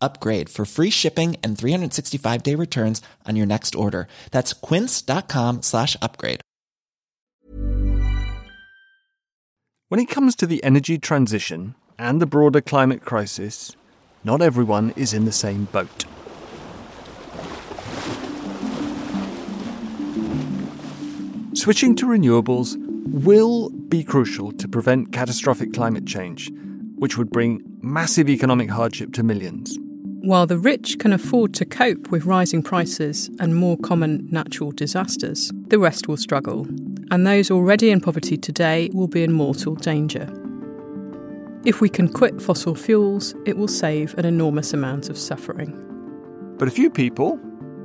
upgrade for free shipping and 365 day returns on your next order. That's quince.com slash upgrade. When it comes to the energy transition and the broader climate crisis, not everyone is in the same boat. Switching to renewables will be crucial to prevent catastrophic climate change, which would bring massive economic hardship to millions. While the rich can afford to cope with rising prices and more common natural disasters, the rest will struggle, and those already in poverty today will be in mortal danger. If we can quit fossil fuels, it will save an enormous amount of suffering. But a few people,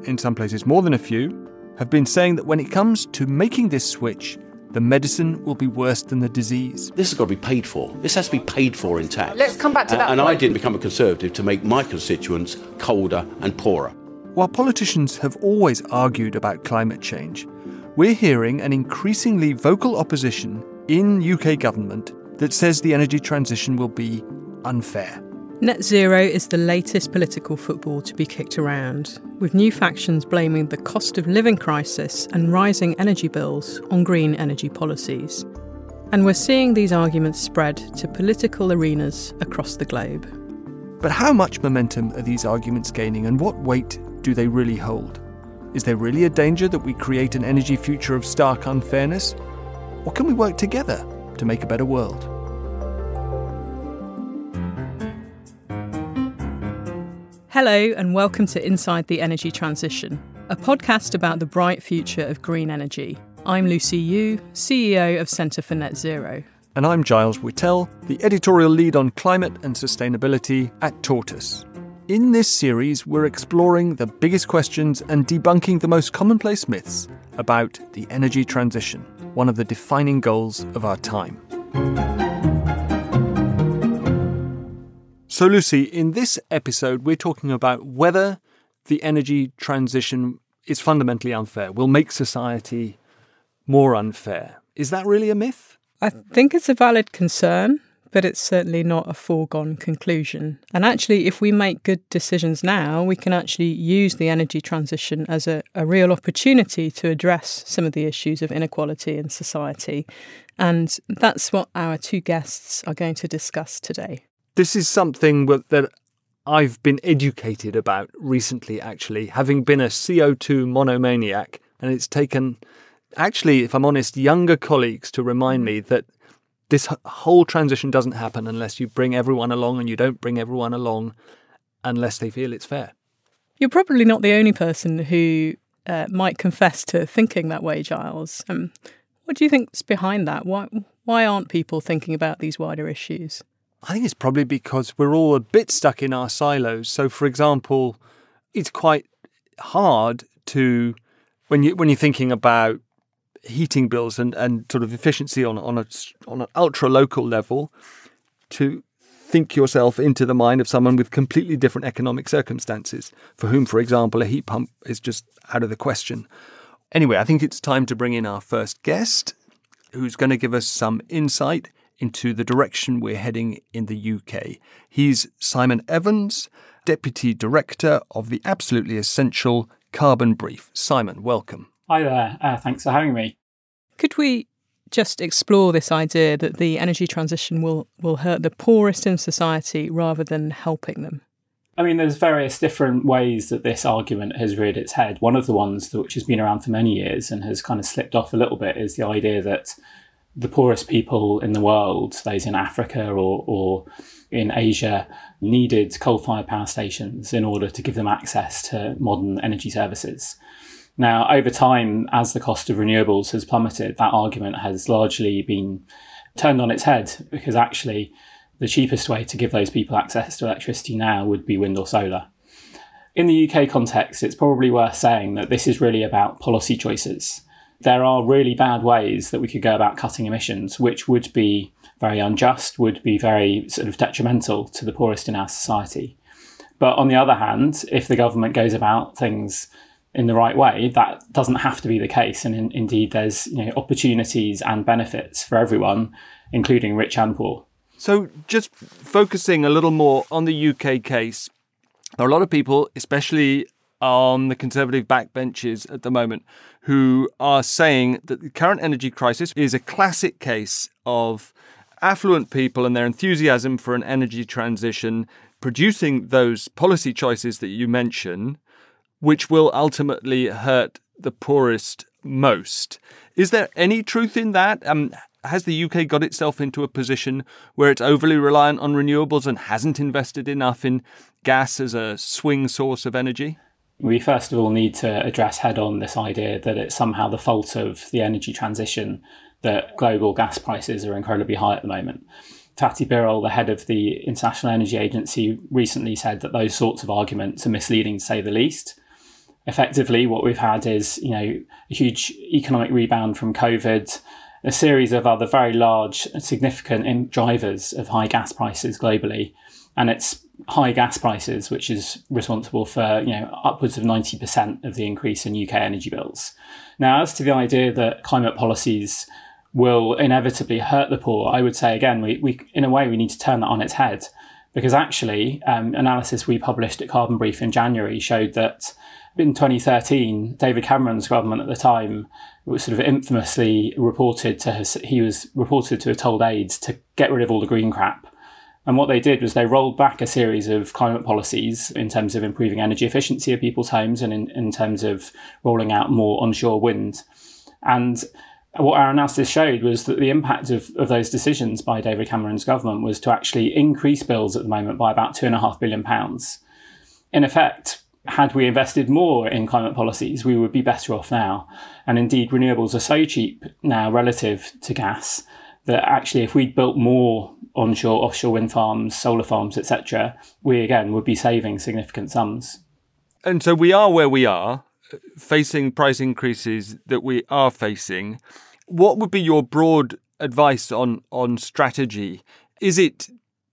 in some places more than a few, have been saying that when it comes to making this switch, the medicine will be worse than the disease. This has got to be paid for. This has to be paid for in tax. Let's come back to uh, that. And point. I didn't become a Conservative to make my constituents colder and poorer. While politicians have always argued about climate change, we're hearing an increasingly vocal opposition in UK government that says the energy transition will be unfair. Net zero is the latest political football to be kicked around, with new factions blaming the cost of living crisis and rising energy bills on green energy policies. And we're seeing these arguments spread to political arenas across the globe. But how much momentum are these arguments gaining and what weight do they really hold? Is there really a danger that we create an energy future of stark unfairness? Or can we work together to make a better world? Hello, and welcome to Inside the Energy Transition, a podcast about the bright future of green energy. I'm Lucy Yu, CEO of Centre for Net Zero. And I'm Giles Whittell, the editorial lead on climate and sustainability at Tortoise. In this series, we're exploring the biggest questions and debunking the most commonplace myths about the energy transition, one of the defining goals of our time. So, Lucy, in this episode, we're talking about whether the energy transition is fundamentally unfair, will make society more unfair. Is that really a myth? I think it's a valid concern, but it's certainly not a foregone conclusion. And actually, if we make good decisions now, we can actually use the energy transition as a, a real opportunity to address some of the issues of inequality in society. And that's what our two guests are going to discuss today. This is something that I've been educated about recently, actually, having been a CO2 monomaniac. And it's taken, actually, if I'm honest, younger colleagues to remind me that this whole transition doesn't happen unless you bring everyone along, and you don't bring everyone along unless they feel it's fair. You're probably not the only person who uh, might confess to thinking that way, Giles. Um, what do you think's behind that? Why why aren't people thinking about these wider issues? I think it's probably because we're all a bit stuck in our silos. So, for example, it's quite hard to when you when you're thinking about heating bills and, and sort of efficiency on on a on an ultra local level to think yourself into the mind of someone with completely different economic circumstances for whom for example a heat pump is just out of the question anyway i think it's time to bring in our first guest who's going to give us some insight into the direction we're heading in the UK. He's Simon Evans, Deputy Director of the absolutely essential Carbon Brief. Simon, welcome. Hi there. Uh, thanks for having me. Could we just explore this idea that the energy transition will, will hurt the poorest in society rather than helping them? I mean, there's various different ways that this argument has reared its head. One of the ones that, which has been around for many years and has kind of slipped off a little bit is the idea that the poorest people in the world, those in Africa or, or in Asia, needed coal fired power stations in order to give them access to modern energy services. Now, over time, as the cost of renewables has plummeted, that argument has largely been turned on its head because actually the cheapest way to give those people access to electricity now would be wind or solar. In the UK context, it's probably worth saying that this is really about policy choices. There are really bad ways that we could go about cutting emissions, which would be very unjust, would be very sort of detrimental to the poorest in our society. But on the other hand, if the government goes about things in the right way, that doesn't have to be the case. And in, indeed, there's you know, opportunities and benefits for everyone, including rich and poor. So, just focusing a little more on the UK case, there are a lot of people, especially on the Conservative backbenches at the moment, who are saying that the current energy crisis is a classic case of affluent people and their enthusiasm for an energy transition producing those policy choices that you mention, which will ultimately hurt the poorest most. Is there any truth in that? Um, has the UK got itself into a position where it's overly reliant on renewables and hasn't invested enough in gas as a swing source of energy? We first of all need to address head on this idea that it's somehow the fault of the energy transition that global gas prices are incredibly high at the moment. Fatih Birol, the head of the International Energy Agency, recently said that those sorts of arguments are misleading to say the least. Effectively, what we've had is, you know, a huge economic rebound from COVID, a series of other very large, significant drivers of high gas prices globally. And it's high gas prices which is responsible for you know upwards of 90% of the increase in UK energy bills. Now, as to the idea that climate policies will inevitably hurt the poor, I would say again, we, we in a way we need to turn that on its head because actually um, analysis we published at Carbon Brief in January showed that in 2013, David Cameron's government at the time was sort of infamously reported to have, he was reported to have told aides to get rid of all the green crap. And what they did was they rolled back a series of climate policies in terms of improving energy efficiency of people's homes and in, in terms of rolling out more onshore wind. And what our analysis showed was that the impact of, of those decisions by David Cameron's government was to actually increase bills at the moment by about two and a half billion pounds. In effect, had we invested more in climate policies, we would be better off now. And indeed, renewables are so cheap now relative to gas that actually, if we'd built more onshore, offshore wind farms, solar farms, etc., we again would be saving significant sums. And so we are where we are, facing price increases that we are facing. What would be your broad advice on on strategy? Is it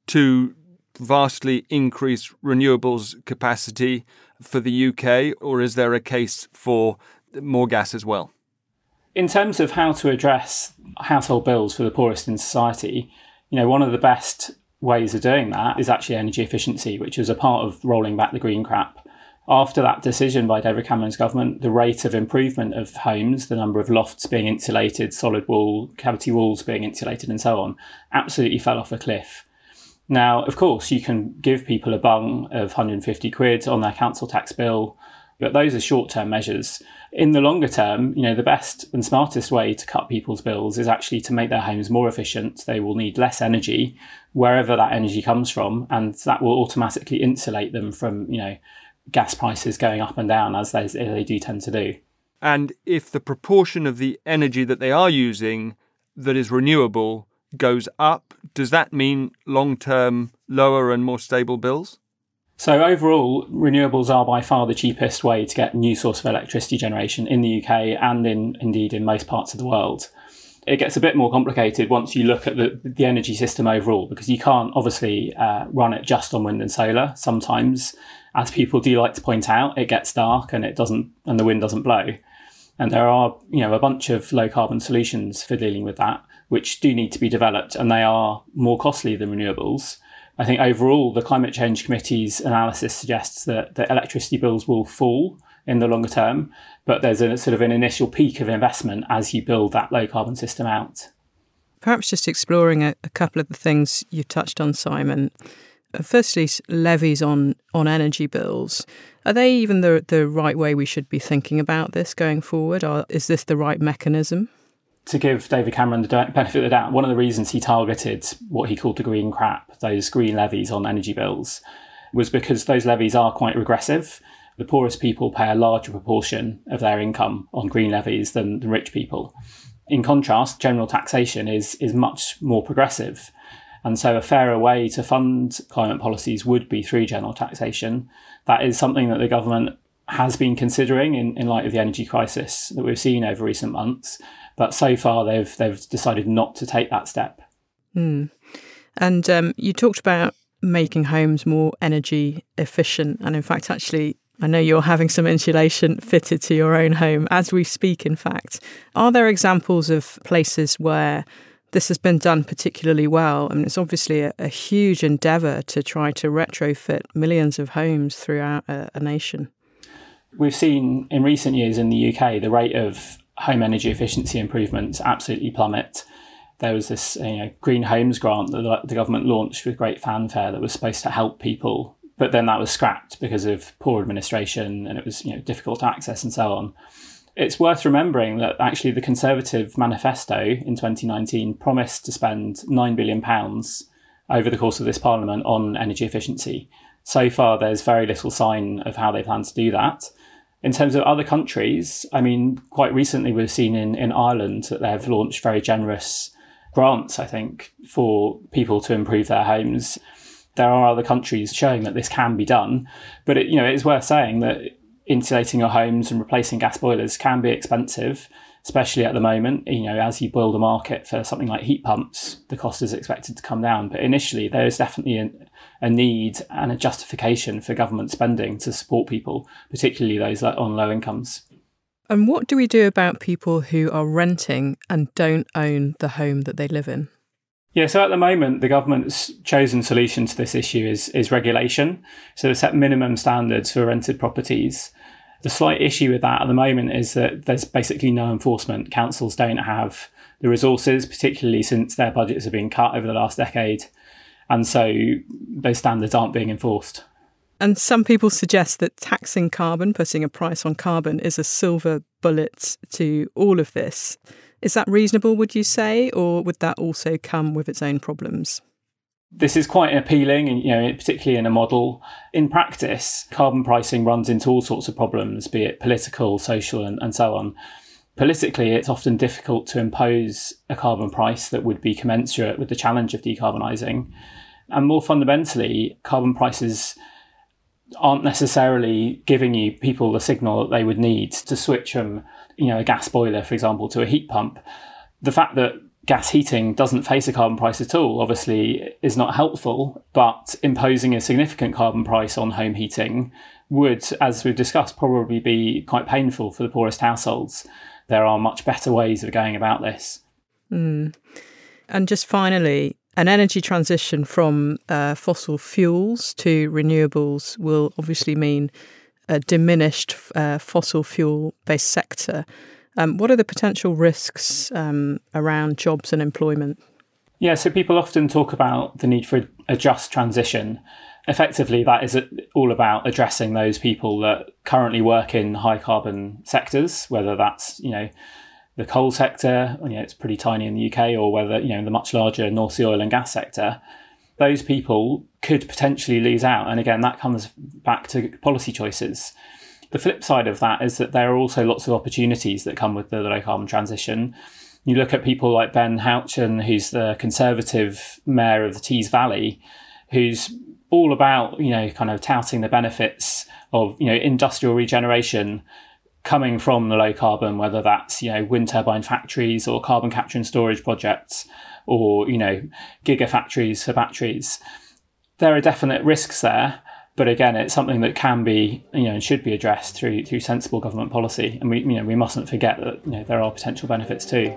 to vastly increase renewables capacity for the UK, or is there a case for more gas as well? In terms of how to address household bills for the poorest in society, you know, one of the best ways of doing that is actually energy efficiency, which was a part of rolling back the green crap. After that decision by David Cameron's government, the rate of improvement of homes, the number of lofts being insulated, solid wall, cavity walls being insulated, and so on, absolutely fell off a cliff. Now, of course, you can give people a bung of 150 quid on their council tax bill, but those are short term measures. In the longer term, you know, the best and smartest way to cut people's bills is actually to make their homes more efficient. They will need less energy wherever that energy comes from, and that will automatically insulate them from, you know, gas prices going up and down as they, as they do tend to do. And if the proportion of the energy that they are using that is renewable goes up, does that mean long term lower and more stable bills? So overall, renewables are by far the cheapest way to get new source of electricity generation in the UK and in indeed in most parts of the world. It gets a bit more complicated once you look at the, the energy system overall because you can't obviously uh, run it just on wind and solar. Sometimes, as people do like to point out, it gets dark and it doesn't and the wind doesn't blow. And there are, you know, a bunch of low carbon solutions for dealing with that which do need to be developed, and they are more costly than renewables. I think overall, the Climate Change Committee's analysis suggests that the electricity bills will fall in the longer term, but there's a sort of an initial peak of investment as you build that low carbon system out. Perhaps just exploring a, a couple of the things you touched on, Simon. Uh, firstly, levies on, on energy bills. Are they even the, the right way we should be thinking about this going forward? Or is this the right mechanism? To give David Cameron the benefit of the doubt, one of the reasons he targeted what he called the green crap, those green levies on energy bills, was because those levies are quite regressive. The poorest people pay a larger proportion of their income on green levies than the rich people. In contrast, general taxation is, is much more progressive. And so, a fairer way to fund climate policies would be through general taxation. That is something that the government has been considering in, in light of the energy crisis that we've seen over recent months. But so far, they've they've decided not to take that step. Mm. And um, you talked about making homes more energy efficient, and in fact, actually, I know you're having some insulation fitted to your own home as we speak. In fact, are there examples of places where this has been done particularly well. I mean, it's obviously a, a huge endeavour to try to retrofit millions of homes throughout a, a nation. We've seen in recent years in the UK the rate of home energy efficiency improvements absolutely plummet. There was this you know, Green Homes grant that the government launched with great fanfare that was supposed to help people, but then that was scrapped because of poor administration and it was you know, difficult to access and so on. It's worth remembering that actually the Conservative manifesto in 2019 promised to spend £9 billion over the course of this Parliament on energy efficiency. So far, there's very little sign of how they plan to do that. In terms of other countries, I mean, quite recently we've seen in, in Ireland that they've launched very generous grants, I think, for people to improve their homes. There are other countries showing that this can be done, but it, you know, it's worth saying that insulating your homes and replacing gas boilers can be expensive, especially at the moment. You know, as you build a market for something like heat pumps, the cost is expected to come down. But initially, there is definitely a, a need and a justification for government spending to support people, particularly those on low incomes. And what do we do about people who are renting and don't own the home that they live in? Yeah, so at the moment, the government's chosen solution to this issue is, is regulation. So to set minimum standards for rented properties. The slight issue with that at the moment is that there's basically no enforcement. Councils don't have the resources, particularly since their budgets have been cut over the last decade. And so those standards aren't being enforced. And some people suggest that taxing carbon, putting a price on carbon, is a silver bullet to all of this. Is that reasonable, would you say, or would that also come with its own problems? This is quite appealing, you know, particularly in a model. In practice, carbon pricing runs into all sorts of problems, be it political, social, and, and so on. Politically, it's often difficult to impose a carbon price that would be commensurate with the challenge of decarbonising. And more fundamentally, carbon prices aren't necessarily giving you people the signal that they would need to switch from you know a gas boiler, for example, to a heat pump, the fact that gas heating doesn't face a carbon price at all obviously is not helpful. But imposing a significant carbon price on home heating would, as we've discussed, probably be quite painful for the poorest households. There are much better ways of going about this. Mm. And just finally, an energy transition from uh, fossil fuels to renewables will obviously mean a diminished uh, fossil fuel based sector. Um, what are the potential risks um, around jobs and employment? Yeah, so people often talk about the need for a just transition. Effectively, that is all about addressing those people that currently work in high carbon sectors, whether that's you know the coal sector, you know, it's pretty tiny in the UK, or whether you know the much larger North Sea oil and gas sector those people could potentially lose out. And again, that comes back to policy choices. The flip side of that is that there are also lots of opportunities that come with the low carbon transition. You look at people like Ben Houchen, who's the Conservative mayor of the Tees Valley, who's all about, you know, kind of touting the benefits of, you know, industrial regeneration coming from the low carbon, whether that's, you know, wind turbine factories or carbon capture and storage projects or you know gigafactories for batteries. There are definite risks there, but again, it's something that can be you know and should be addressed through through sensible government policy, and we you know we mustn't forget that you know there are potential benefits too.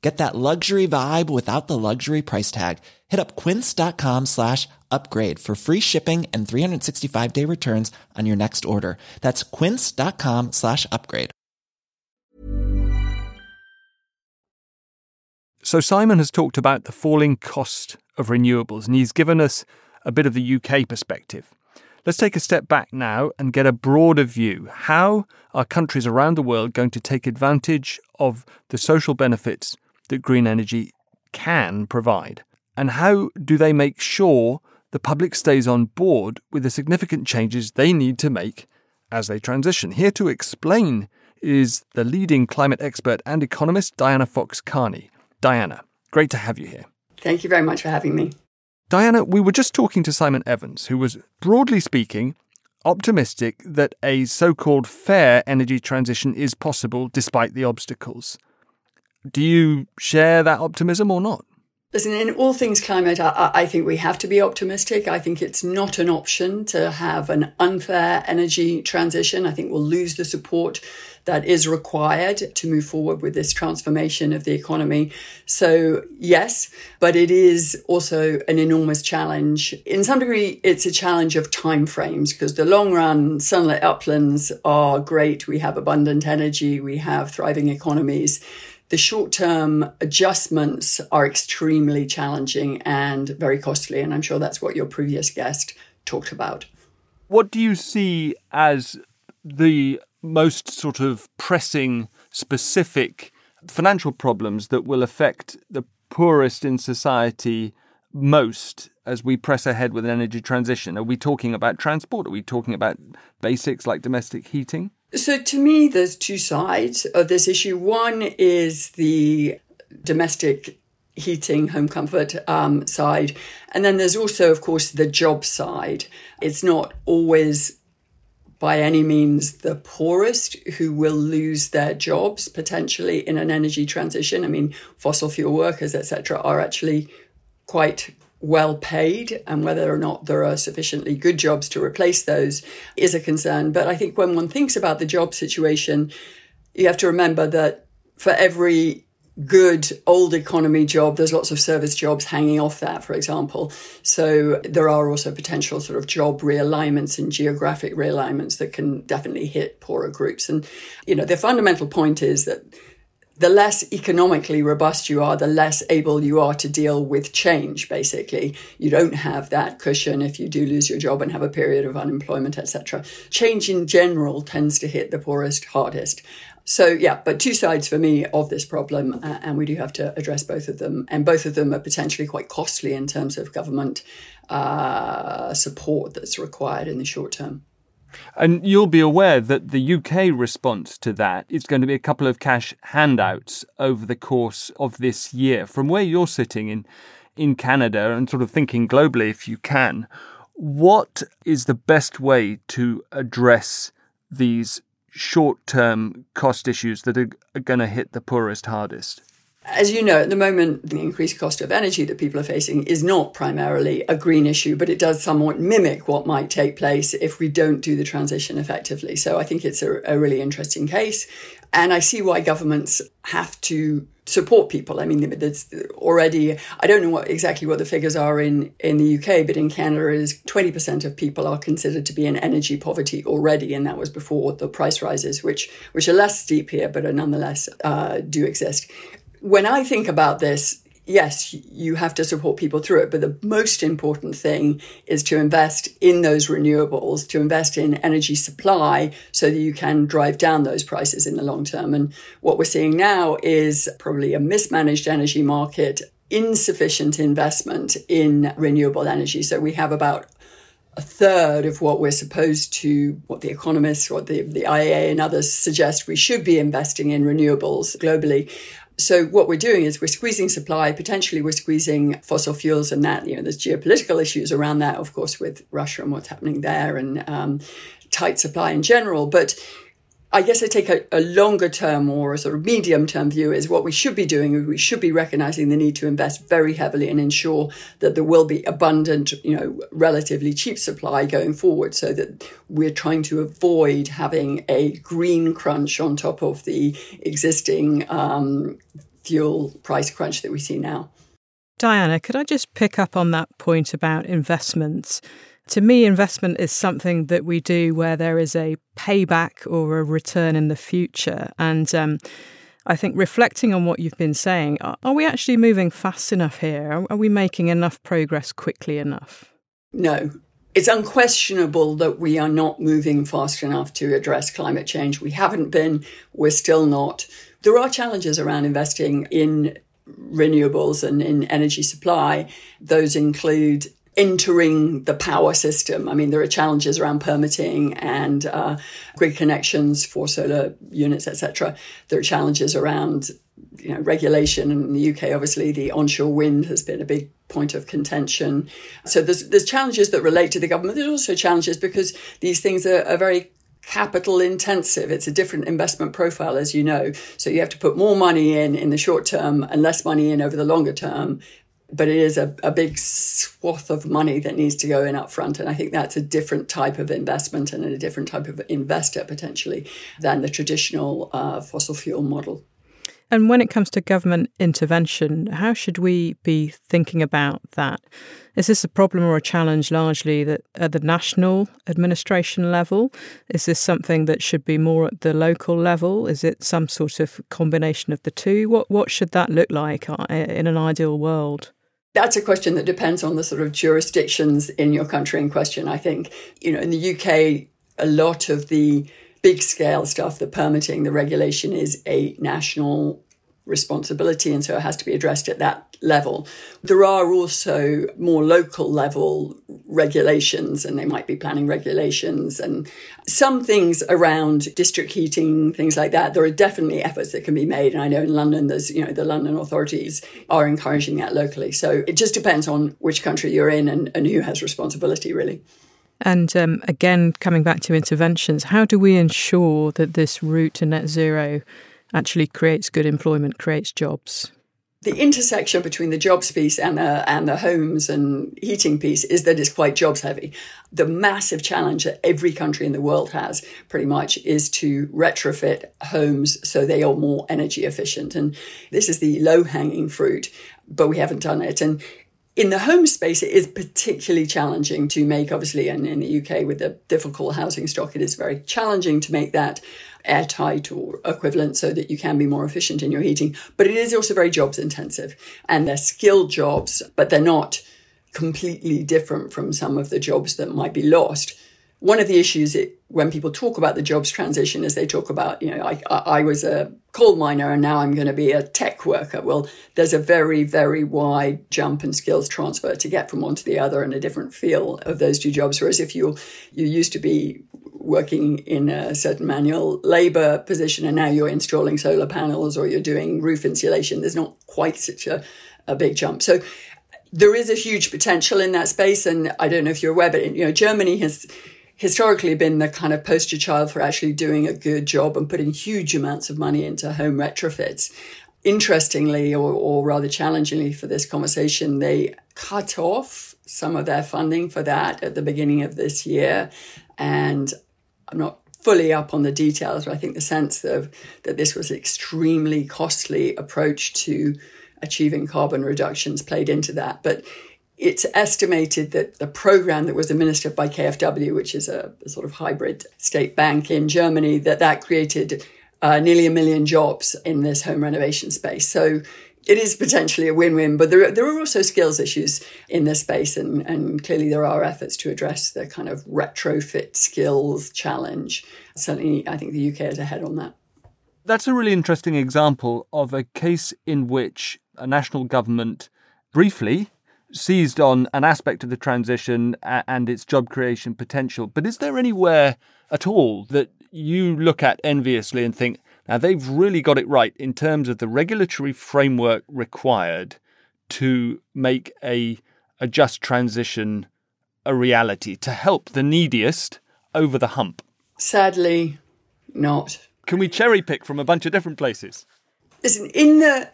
Get that luxury vibe without the luxury price tag. Hit up quince.com slash upgrade for free shipping and 365 day returns on your next order. That's quince.com slash upgrade. So, Simon has talked about the falling cost of renewables, and he's given us a bit of the UK perspective. Let's take a step back now and get a broader view. How are countries around the world going to take advantage of the social benefits that green energy can provide? And how do they make sure the public stays on board with the significant changes they need to make as they transition? Here to explain is the leading climate expert and economist, Diana Fox Carney. Diana, great to have you here. Thank you very much for having me. Diana, we were just talking to Simon Evans, who was, broadly speaking, optimistic that a so called fair energy transition is possible despite the obstacles. Do you share that optimism or not? Listen, in all things climate, I, I, think we have to be optimistic. I think it's not an option to have an unfair energy transition. I think we'll lose the support that is required to move forward with this transformation of the economy. So, yes, but it is also an enormous challenge. In some degree, it's a challenge of timeframes because the long run sunlit uplands are great. We have abundant energy, we have thriving economies the short term adjustments are extremely challenging and very costly. And I'm sure that's what your previous guest talked about. What do you see as the most sort of pressing, specific financial problems that will affect the poorest in society most as we press ahead with an energy transition? Are we talking about transport? Are we talking about basics like domestic heating? So, to me, there's two sides of this issue. One is the domestic heating, home comfort um, side. And then there's also, of course, the job side. It's not always by any means the poorest who will lose their jobs potentially in an energy transition. I mean, fossil fuel workers, etc., are actually quite well paid and whether or not there are sufficiently good jobs to replace those is a concern. But I think when one thinks about the job situation, you have to remember that for every good old economy job, there's lots of service jobs hanging off that, for example. So there are also potential sort of job realignments and geographic realignments that can definitely hit poorer groups. And, you know, the fundamental point is that the less economically robust you are, the less able you are to deal with change, basically. You don't have that cushion if you do lose your job and have a period of unemployment, etc. Change in general tends to hit the poorest hardest. So, yeah, but two sides for me of this problem, uh, and we do have to address both of them. And both of them are potentially quite costly in terms of government uh, support that's required in the short term. And you'll be aware that the UK response to that is going to be a couple of cash handouts over the course of this year. From where you're sitting in, in Canada and sort of thinking globally, if you can, what is the best way to address these short term cost issues that are, are going to hit the poorest hardest? As you know, at the moment, the increased cost of energy that people are facing is not primarily a green issue, but it does somewhat mimic what might take place if we don't do the transition effectively. So I think it's a, a really interesting case. And I see why governments have to support people. I mean, there's already, I don't know what exactly what the figures are in, in the UK, but in Canada is 20% of people are considered to be in energy poverty already. And that was before the price rises, which, which are less steep here, but are nonetheless uh, do exist when I think about this, yes, you have to support people through it, but the most important thing is to invest in those renewables, to invest in energy supply so that you can drive down those prices in the long term. And what we're seeing now is probably a mismanaged energy market, insufficient investment in renewable energy. So we have about a third of what we're supposed to, what the economists, what the, the IEA and others suggest we should be investing in renewables globally so what we're doing is we're squeezing supply. Potentially we're squeezing fossil fuels and that you know there's geopolitical issues around that of course with russia and what's happening there and um, tight supply in general. But I guess I take a, a, longer term or a sort of medium term view is what we should be doing. We should be recognizing the need to invest very heavily and ensure that there will be abundant, you know, relatively cheap supply going forward so that we're trying to avoid having a green crunch on top of the existing um, fuel price crunch that we see now. Diana, could I just pick up on that point about investments? To me, investment is something that we do where there is a payback or a return in the future. And um, I think reflecting on what you've been saying, are, are we actually moving fast enough here? Are, are we making enough progress quickly enough? No, it's unquestionable that we are not moving fast enough to address climate change. We haven't been, we're still not. There are challenges around investing in renewables and in energy supply. Those include entering the power system. I mean, there are challenges around permitting and uh, grid connections for solar units, etc. There are challenges around you know regulation in the UK. Obviously, the onshore wind has been a big point of contention. So there's there's challenges that relate to the government. There's also challenges because these things are, are very capital intensive. It's a different investment profile, as you know. So you have to put more money in in the short term and less money in over the longer term but it is a, a big swath of money that needs to go in up front. And I think that's a different type of investment and a different type of investor potentially than the traditional uh, fossil fuel model. And when it comes to government intervention, how should we be thinking about that? Is this a problem or a challenge largely that at the national administration level? Is this something that should be more at the local level? Is it some sort of combination of the two? What what should that look like uh, in an ideal world? That's a question that depends on the sort of jurisdictions in your country in question. I think, you know, in the UK, a lot of the big scale stuff, the permitting, the regulation is a national responsibility, and so it has to be addressed at that level. There are also more local level regulations, and they might be planning regulations and some things around district heating, things like that. There are definitely efforts that can be made, and I know in London, there's you know the London authorities are encouraging that locally. So it just depends on which country you're in and, and who has responsibility, really. And um, again, coming back to interventions, how do we ensure that this route to net zero actually creates good employment, creates jobs. The intersection between the jobs piece and the, and the homes and heating piece is that it's quite jobs heavy. The massive challenge that every country in the world has pretty much is to retrofit homes so they are more energy efficient. And this is the low hanging fruit, but we haven't done it. And in the home space, it is particularly challenging to make, obviously, and in the UK with the difficult housing stock, it is very challenging to make that airtight or equivalent so that you can be more efficient in your heating. But it is also very jobs intensive and they're skilled jobs, but they're not completely different from some of the jobs that might be lost one of the issues it, when people talk about the jobs transition is they talk about, you know, I, I was a coal miner and now I'm going to be a tech worker. Well, there's a very, very wide jump in skills transfer to get from one to the other and a different feel of those two jobs. Whereas if you you used to be working in a certain manual labor position and now you're installing solar panels or you're doing roof insulation, there's not quite such a, a big jump. So there is a huge potential in that space. And I don't know if you're aware, but you know, Germany has historically been the kind of poster child for actually doing a good job and putting huge amounts of money into home retrofits. Interestingly, or, or rather challengingly for this conversation, they cut off some of their funding for that at the beginning of this year. And I'm not fully up on the details, but I think the sense of that this was an extremely costly approach to achieving carbon reductions played into that. But it's estimated that the program that was administered by KfW, which is a, a sort of hybrid state bank in Germany, that that created uh, nearly a million jobs in this home renovation space. So it is potentially a win-win, but there, there are also skills issues in this space, and, and clearly there are efforts to address the kind of retrofit skills challenge. Certainly, I think the UK is ahead on that. That's a really interesting example of a case in which a national government briefly seized on an aspect of the transition and its job creation potential. But is there anywhere at all that you look at enviously and think, now, they've really got it right in terms of the regulatory framework required to make a, a just transition a reality, to help the neediest over the hump? Sadly, not. Can we cherry pick from a bunch of different places? Listen, in the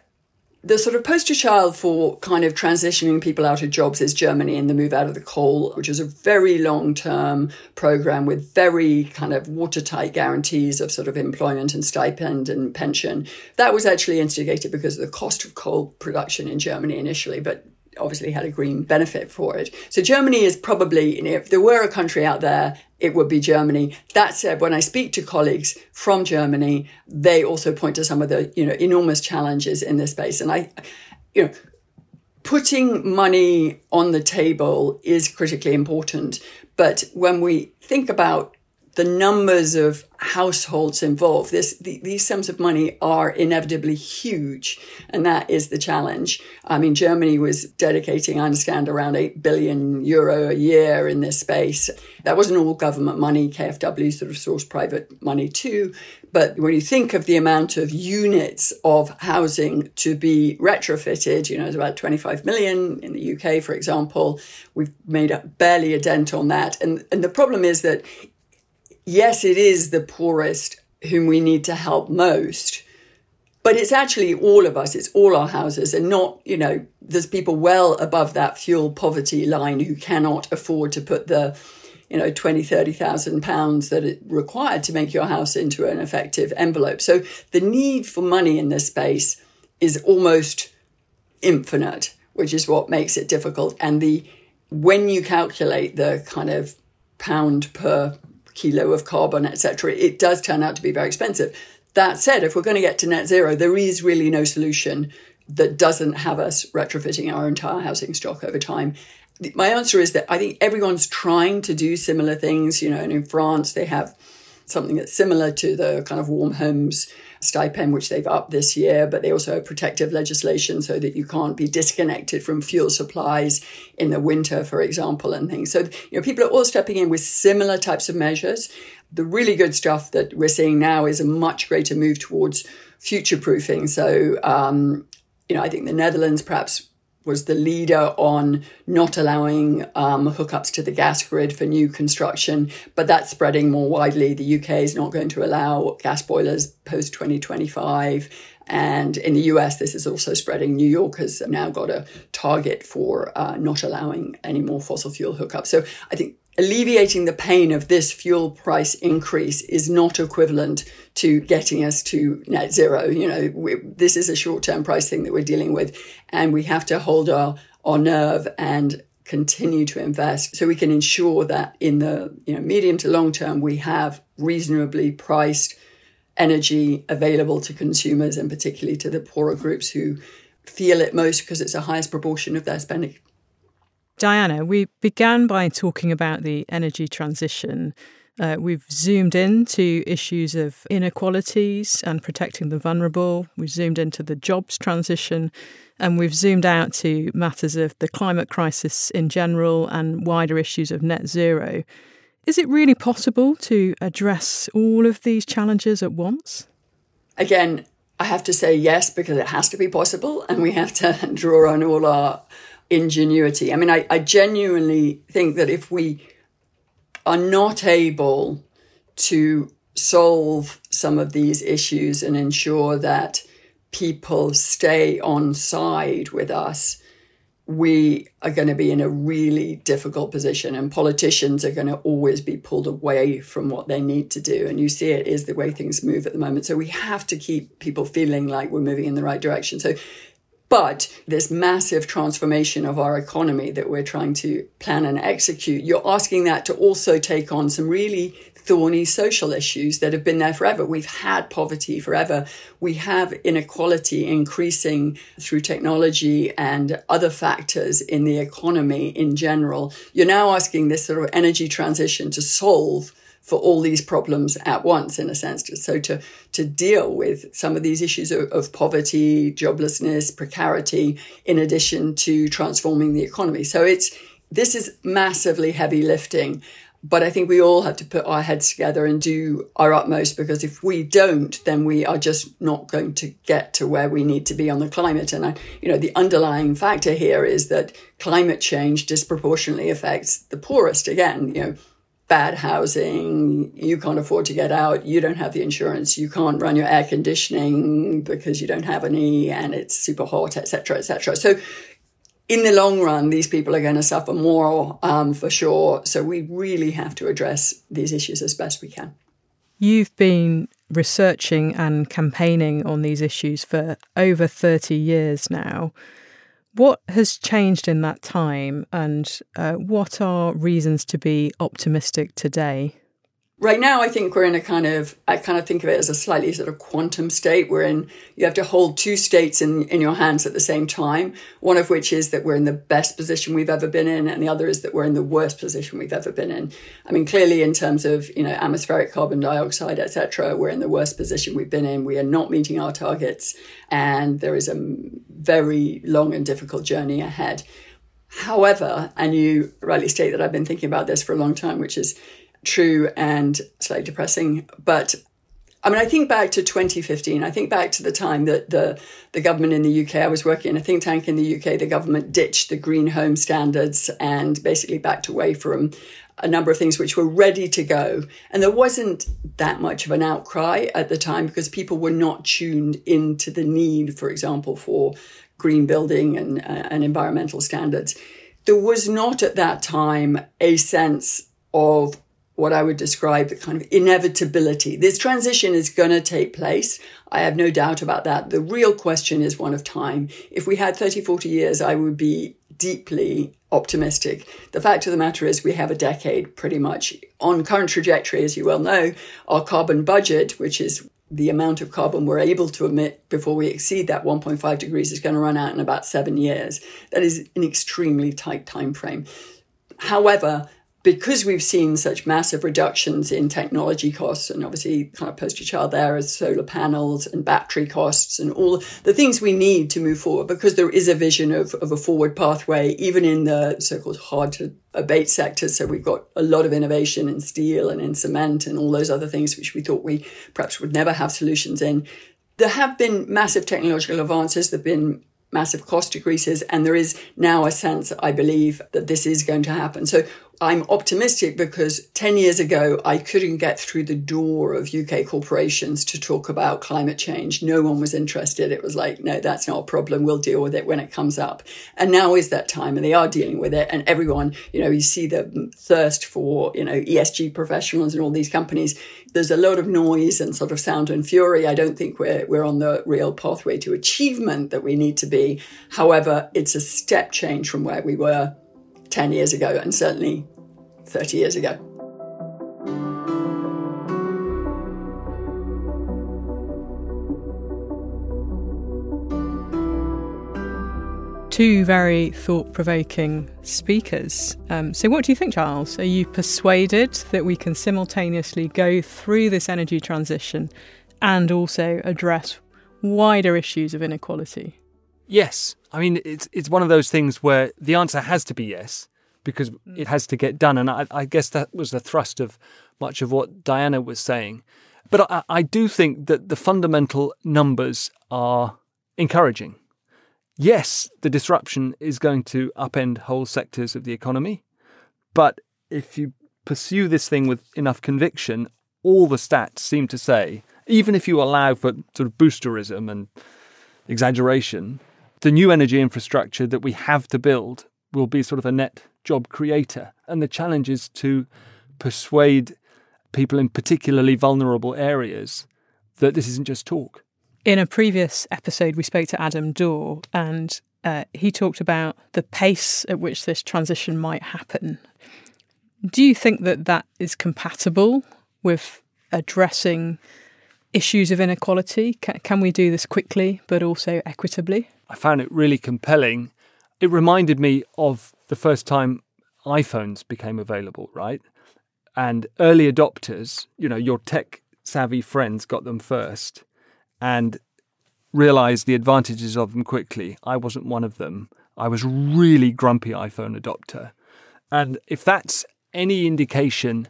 the sort of poster child for kind of transitioning people out of jobs is Germany and the move out of the coal, which is a very long term program with very kind of watertight guarantees of sort of employment and stipend and pension. That was actually instigated because of the cost of coal production in Germany initially, but obviously had a green benefit for it. So Germany is probably, you know, if there were a country out there, it would be Germany. That said, when I speak to colleagues from Germany, they also point to some of the, you know, enormous challenges in this space. And I, you know, putting money on the table is critically important. But when we think about the numbers of households involved, this, the, these sums of money are inevitably huge. And that is the challenge. I mean, Germany was dedicating, I understand, around 8 billion euro a year in this space. That wasn't all government money. KfW sort of sourced private money too. But when you think of the amount of units of housing to be retrofitted, you know, it's about 25 million in the UK, for example. We've made up barely a dent on that. And, and the problem is that yes, it is the poorest whom we need to help most. But it's actually all of us, it's all our houses, and not, you know, there's people well above that fuel poverty line who cannot afford to put the, you know, 20, 30,000 pounds that it required to make your house into an effective envelope. So the need for money in this space is almost infinite, which is what makes it difficult. And the, when you calculate the kind of pound per kilo of carbon, etc., it does turn out to be very expensive. That said, if we're going to get to net zero, there is really no solution that doesn't have us retrofitting our entire housing stock over time. My answer is that I think everyone's trying to do similar things. You know, and in France, they have something that's similar to the kind of warm homes stipend, which they've upped this year, but they also have protective legislation so that you can't be disconnected from fuel supplies in the winter, for example, and things. So, you know, people are all stepping in with similar types of measures. The really good stuff that we're seeing now is a much greater move towards future proofing. So, um, you know, I think the Netherlands perhaps was the leader on not allowing um, hookups to the gas grid for new construction, but that's spreading more widely. The UK is not going to allow gas boilers post 2025. And in the US, this is also spreading. New York has now got a target for uh, not allowing any more fossil fuel hookups. So I think alleviating the pain of this fuel price increase is not equivalent to getting us to net zero. You know, we, this is a short term price thing that we're dealing with, and we have to hold our, our nerve and continue to invest so we can ensure that in the you know medium to long term we have reasonably priced energy available to consumers and particularly to the poorer groups who feel it most because it's the highest proportion of their spending. Diana, we began by talking about the energy transition. Uh, we've zoomed in to issues of inequalities and protecting the vulnerable. We've zoomed into the jobs transition, and we've zoomed out to matters of the climate crisis in general and wider issues of net zero. Is it really possible to address all of these challenges at once? Again, I have to say yes because it has to be possible, and we have to draw on all our ingenuity. I mean, I, I genuinely think that if we are not able to solve some of these issues and ensure that people stay on side with us, we are going to be in a really difficult position and politicians are going to always be pulled away from what they need to do. And you see it is the way things move at the moment. So we have to keep people feeling like we're moving in the right direction. So But this massive transformation of our economy that we're trying to plan and execute, you're asking that to also take on some really thorny social issues that have been there forever. We've had poverty forever. We have inequality increasing through technology and other factors in the economy in general. You're now asking this sort of energy transition to solve for all these problems at once, in a sense. So to to deal with some of these issues of, of, poverty, joblessness, precarity, in addition to transforming the economy. So it's this is massively heavy lifting. But I think we all have to put our heads together and do our utmost because if we don't, then we are just not going to get to where we need to be on the climate. And I, you know, the underlying factor here is that climate change disproportionately affects the poorest. Again, you know, bad housing, you can't afford to get out, you don't have the insurance, you can't run your air conditioning because you don't have any, and it's super hot, etc., etc. So, in the long run, these people are going to suffer more um, for sure. So, we really have to address these issues as best we can. You've been researching and campaigning on these issues for over 30 years now. What has changed in that time, and uh, what are reasons to be optimistic today? Right now, I think we're in a kind of, I kind of think of it as a slightly sort of quantum state. We're in, you have to hold two states in, in your hands at the same time. One of which is that we're in the best position we've ever been in, and the other is that we're in the worst position we've ever been in. I mean, clearly, in terms of, you know, atmospheric carbon dioxide, etc., we're in the worst position we've been in. We are not meeting our targets, and there is a very long and difficult journey ahead. However, and you rightly state that I've been thinking about this for a long time, which is, true and slightly depressing. But I mean, I think back to 2015. I think back to the time that the, the government in the UK, I was working in a think tank in the UK, the government ditched the green home standards and basically backed away from a number of things which were ready to go. And there wasn't that much of an outcry at the time because people were not tuned into the need, for example, for green building and, uh, and environmental standards. There was not at that time a sense of what I would describe the kind of inevitability. This transition is going to take place. I have no doubt about that. The real question is one of time. If we had 30, 40 years, I would be deeply optimistic. The fact of the matter is we have a decade pretty much on current trajectory, as you well know. Our carbon budget, which is the amount of carbon we're able to emit before we exceed that 1.5 degrees is going to run out in about seven years. That is an extremely tight time frame. However, because we've seen such massive reductions in technology costs, and obviously, kind of poster child there is solar panels and battery costs and all the things we need to move forward, because there is a vision of, of a forward pathway, even in the so called hard to abate sectors. So we've got a lot of innovation in steel and in cement and all those other things which we thought we perhaps would never have solutions in. There have been massive technological advances. There have been massive cost decreases. And there is now a sense, I believe, that this is going to happen. So I'm optimistic because 10 years ago, I couldn't get through the door of UK corporations to talk about climate change. No one was interested. It was like, no, that's not a problem. We'll deal with it when it comes up. And now is that time, and they are dealing with it. And everyone, you know, you see the thirst for, you know, ESG professionals and all these companies. There's a lot of noise and sort of sound and fury. I don't think we're, we're on the real pathway to achievement that we need to be. However, it's a step change from where we were 10 years ago and certainly 30 years ago. Two very thought provoking speakers. Um, so, what do you think, Charles? Are you persuaded that we can simultaneously go through this energy transition and also address wider issues of inequality? Yes. I mean, it's it's one of those things where the answer has to be yes because mm. it has to get done, and I, I, guess that was the thrust of much of what Diana was saying. But I, I do think that the fundamental numbers are encouraging. Yes, the disruption is going to upend whole sectors of the economy, but if you pursue this thing with enough conviction, all the stats seem to say, even if you allow for sort of boosterism and exaggeration, the new energy infrastructure that we have to build will be sort of a net job creator. And the challenge is to persuade people in particularly vulnerable areas that this isn't just talk. In a previous episode, we spoke to Adam Dorr, and uh, he talked about the pace at which this transition might happen. Do you think that that is compatible with addressing issues of inequality? Can, can we do this quickly but also equitably? I found it really compelling. It reminded me of the first time iPhones became available, right? And early adopters, you know, your tech savvy friends got them first and realized the advantages of them quickly. I wasn't one of them. I was really grumpy iPhone adopter. And if that's any indication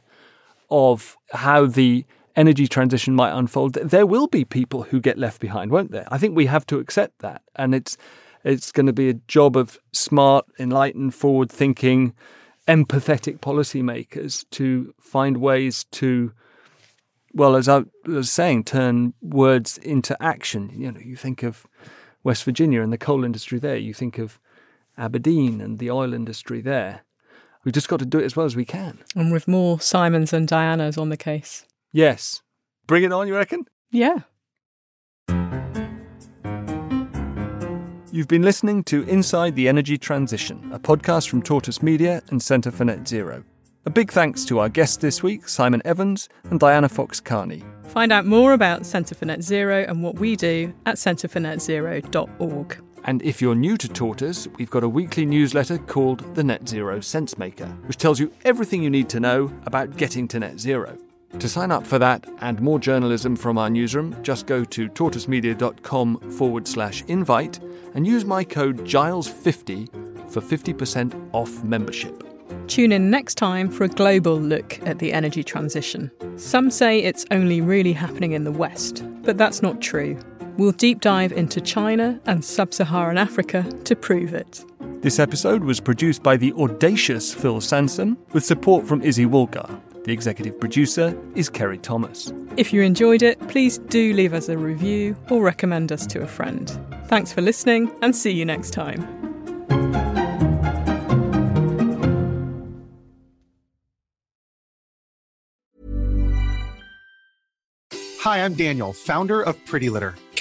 of how the energy transition might unfold, there will be people who get left behind, won't there? I think we have to accept that. And it's it's going to be a job of smart, enlightened, forward thinking, empathetic policymakers to find ways to well, as I was saying, turn words into action. You know, you think of West Virginia and the coal industry there. You think of Aberdeen and the oil industry there. We've just got to do it as well as we can. And with more Simons and Dianas on the case. Yes. Bring it on, you reckon? Yeah. You've been listening to Inside the Energy Transition, a podcast from Tortoise Media and Centre for Net Zero. A big thanks to our guests this week, Simon Evans and Diana Fox Carney. Find out more about Centre for Net Zero and what we do at centrefornetzero.org. And if you're new to Tortoise, we've got a weekly newsletter called The Net Zero Sense Maker, which tells you everything you need to know about getting to net zero. To sign up for that and more journalism from our newsroom, just go to tortoisemedia.com forward slash invite and use my code GILES50 for 50% off membership. Tune in next time for a global look at the energy transition. Some say it's only really happening in the West, but that's not true. We'll deep dive into China and sub Saharan Africa to prove it. This episode was produced by the audacious Phil Sansom with support from Izzy Woolgar. The executive producer is Kerry Thomas. If you enjoyed it, please do leave us a review or recommend us to a friend. Thanks for listening and see you next time. Hi, I'm Daniel, founder of Pretty Litter.